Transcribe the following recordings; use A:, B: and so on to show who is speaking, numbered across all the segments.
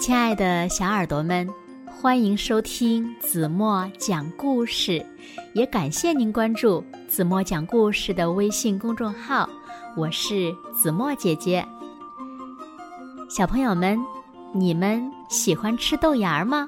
A: 亲爱的小耳朵们，欢迎收听子墨讲故事，也感谢您关注子墨讲故事的微信公众号。我是子墨姐姐。小朋友们，你们喜欢吃豆芽吗？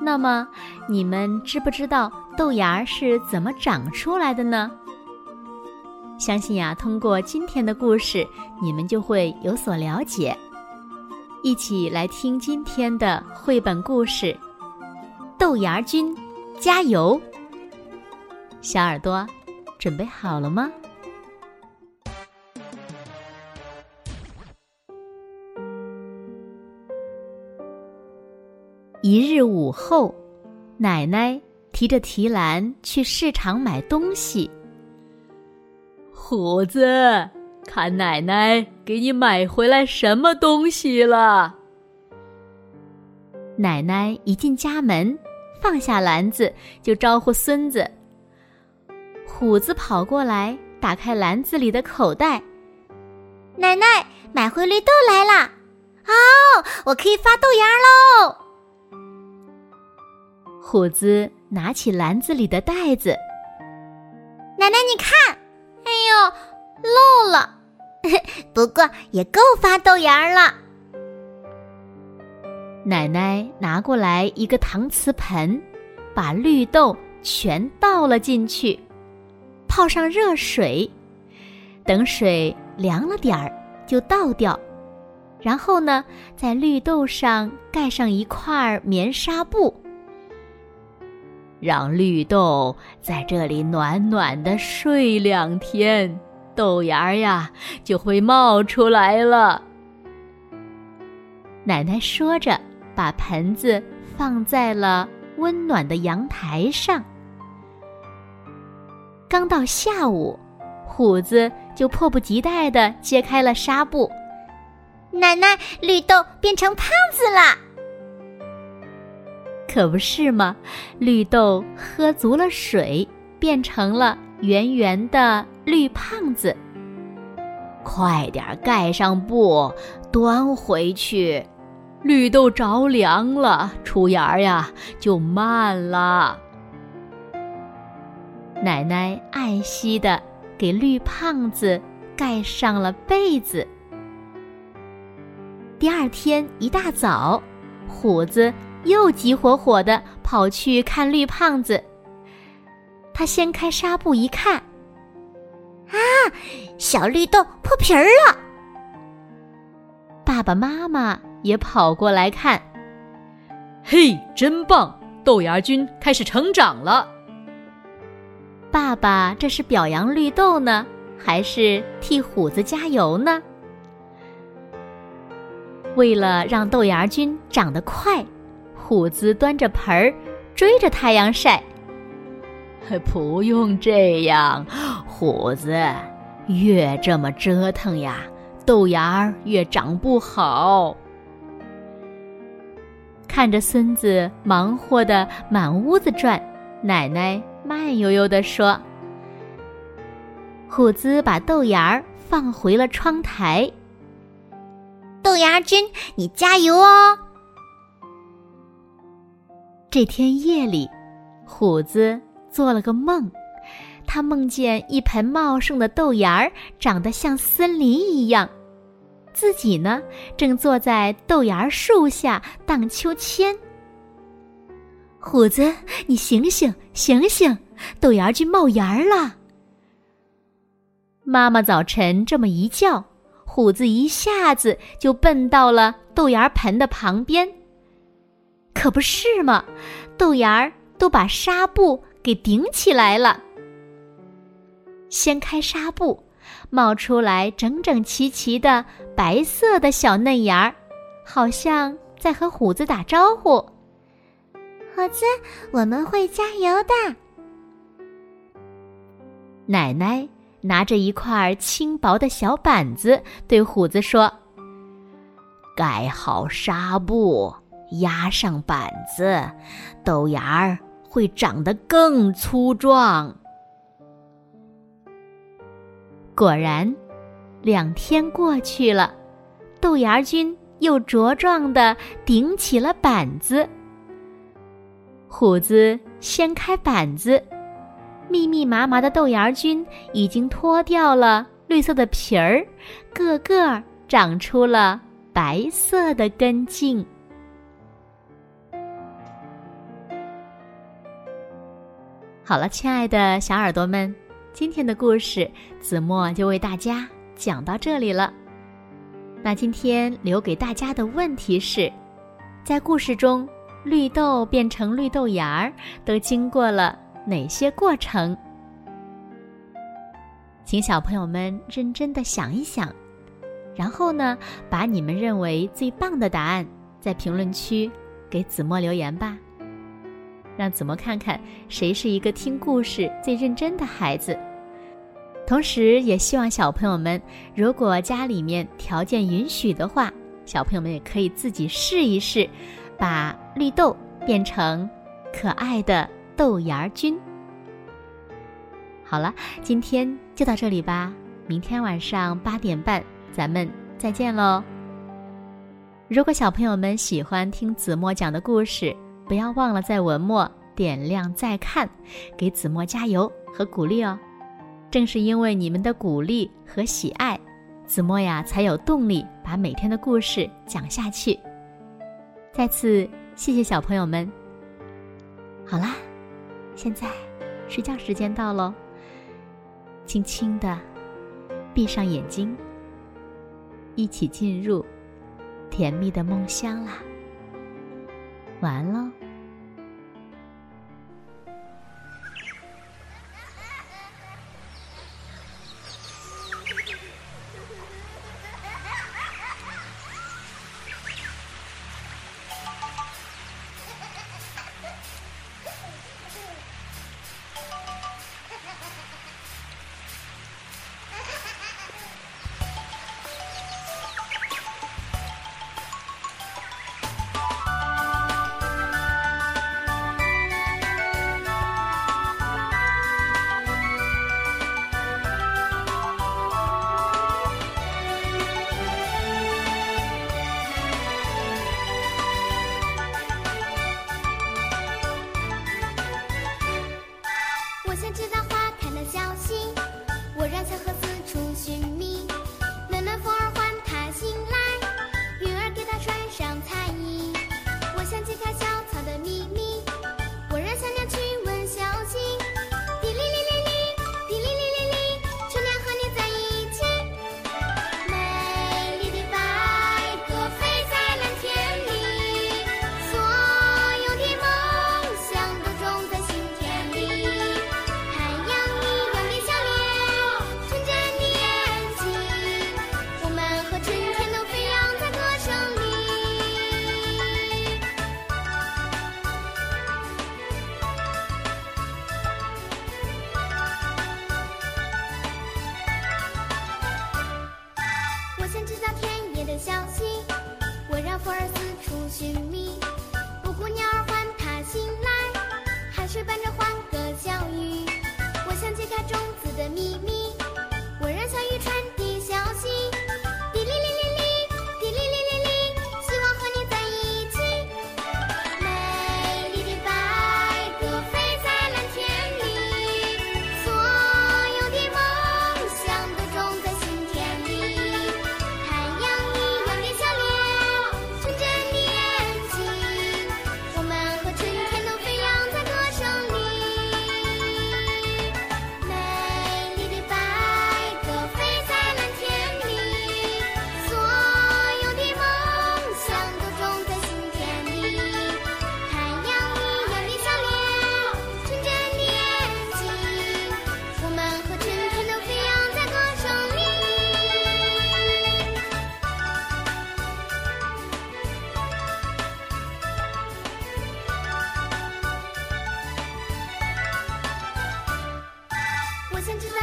A: 那么，你们知不知道豆芽是怎么长出来的呢？相信呀，通过今天的故事，你们就会有所了解。一起来听今天的绘本故事《豆芽君》，加油！小耳朵，准备好了吗？一日午后，奶奶提着提篮去市场买东西。
B: 虎子。看奶奶给你买回来什么东西了？
A: 奶奶一进家门，放下篮子就招呼孙子。虎子跑过来，打开篮子里的口袋。
C: 奶奶买回绿豆来了，哦，我可以发豆芽喽！
A: 虎子拿起篮子里的袋子，
C: 奶奶你看，哎呦，漏了。不过也够发豆芽了。
A: 奶奶拿过来一个搪瓷盆，把绿豆全倒了进去，泡上热水，等水凉了点儿就倒掉。然后呢，在绿豆上盖上一块棉纱布，
B: 让绿豆在这里暖暖的睡两天。豆芽呀，就会冒出来了。
A: 奶奶说着，把盆子放在了温暖的阳台上。刚到下午，虎子就迫不及待的揭开了纱布。
C: 奶奶，绿豆变成胖子了。
A: 可不是吗？绿豆喝足了水，变成了圆圆的。绿胖子，
B: 快点盖上布，端回去。绿豆着凉了，出芽呀就慢了。
A: 奶奶爱惜的给绿胖子盖上了被子。第二天一大早，虎子又急火火的跑去看绿胖子。他掀开纱布一看。
C: 啊！小绿豆破皮儿了。
A: 爸爸妈妈也跑过来看。
B: 嘿，真棒！豆芽君开始成长了。
A: 爸爸这是表扬绿豆呢，还是替虎子加油呢？为了让豆芽君长得快，虎子端着盆儿追着太阳晒。
B: 不用这样，虎子，越这么折腾呀，豆芽儿越长不好。
A: 看着孙子忙活的满屋子转，奶奶慢悠悠地说：“虎子把豆芽儿放回了窗台。
C: 豆芽君，你加油哦！”
A: 这天夜里，虎子。做了个梦，他梦见一盆茂盛的豆芽儿长得像森林一样，自己呢正坐在豆芽树下荡秋千。虎子，你醒醒醒醒，豆芽去冒芽了！妈妈早晨这么一叫，虎子一下子就奔到了豆芽盆的旁边。可不是嘛，豆芽儿都把纱布。给顶起来了。掀开纱布，冒出来整整齐齐的白色的小嫩芽儿，好像在和虎子打招呼：“
C: 虎子，我们会加油的。”
A: 奶奶拿着一块轻薄的小板子，对虎子说：“
B: 盖好纱布，压上板子，豆芽儿。”会长得更粗壮。
A: 果然，两天过去了，豆芽君又茁壮的顶起了板子。虎子掀开板子，密密麻麻的豆芽菌已经脱掉了绿色的皮儿，个个长出了白色的根茎。好了，亲爱的小耳朵们，今天的故事子墨就为大家讲到这里了。那今天留给大家的问题是：在故事中，绿豆变成绿豆芽儿都经过了哪些过程？请小朋友们认真的想一想，然后呢，把你们认为最棒的答案在评论区给子墨留言吧。让子墨看看谁是一个听故事最认真的孩子。同时，也希望小朋友们，如果家里面条件允许的话，小朋友们也可以自己试一试，把绿豆变成可爱的豆芽菌。好了，今天就到这里吧。明天晚上八点半，咱们再见喽。如果小朋友们喜欢听子墨讲的故事，不要忘了在文末点亮再看，给子墨加油和鼓励哦。正是因为你们的鼓励和喜爱，子墨呀才有动力把每天的故事讲下去。再次谢谢小朋友们。好啦，现在睡觉时间到喽，轻轻的闭上眼睛，一起进入甜蜜的梦乡啦。完了。
C: 我想知道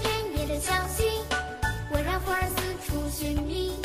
C: 田野的小溪，我让花儿四处寻觅。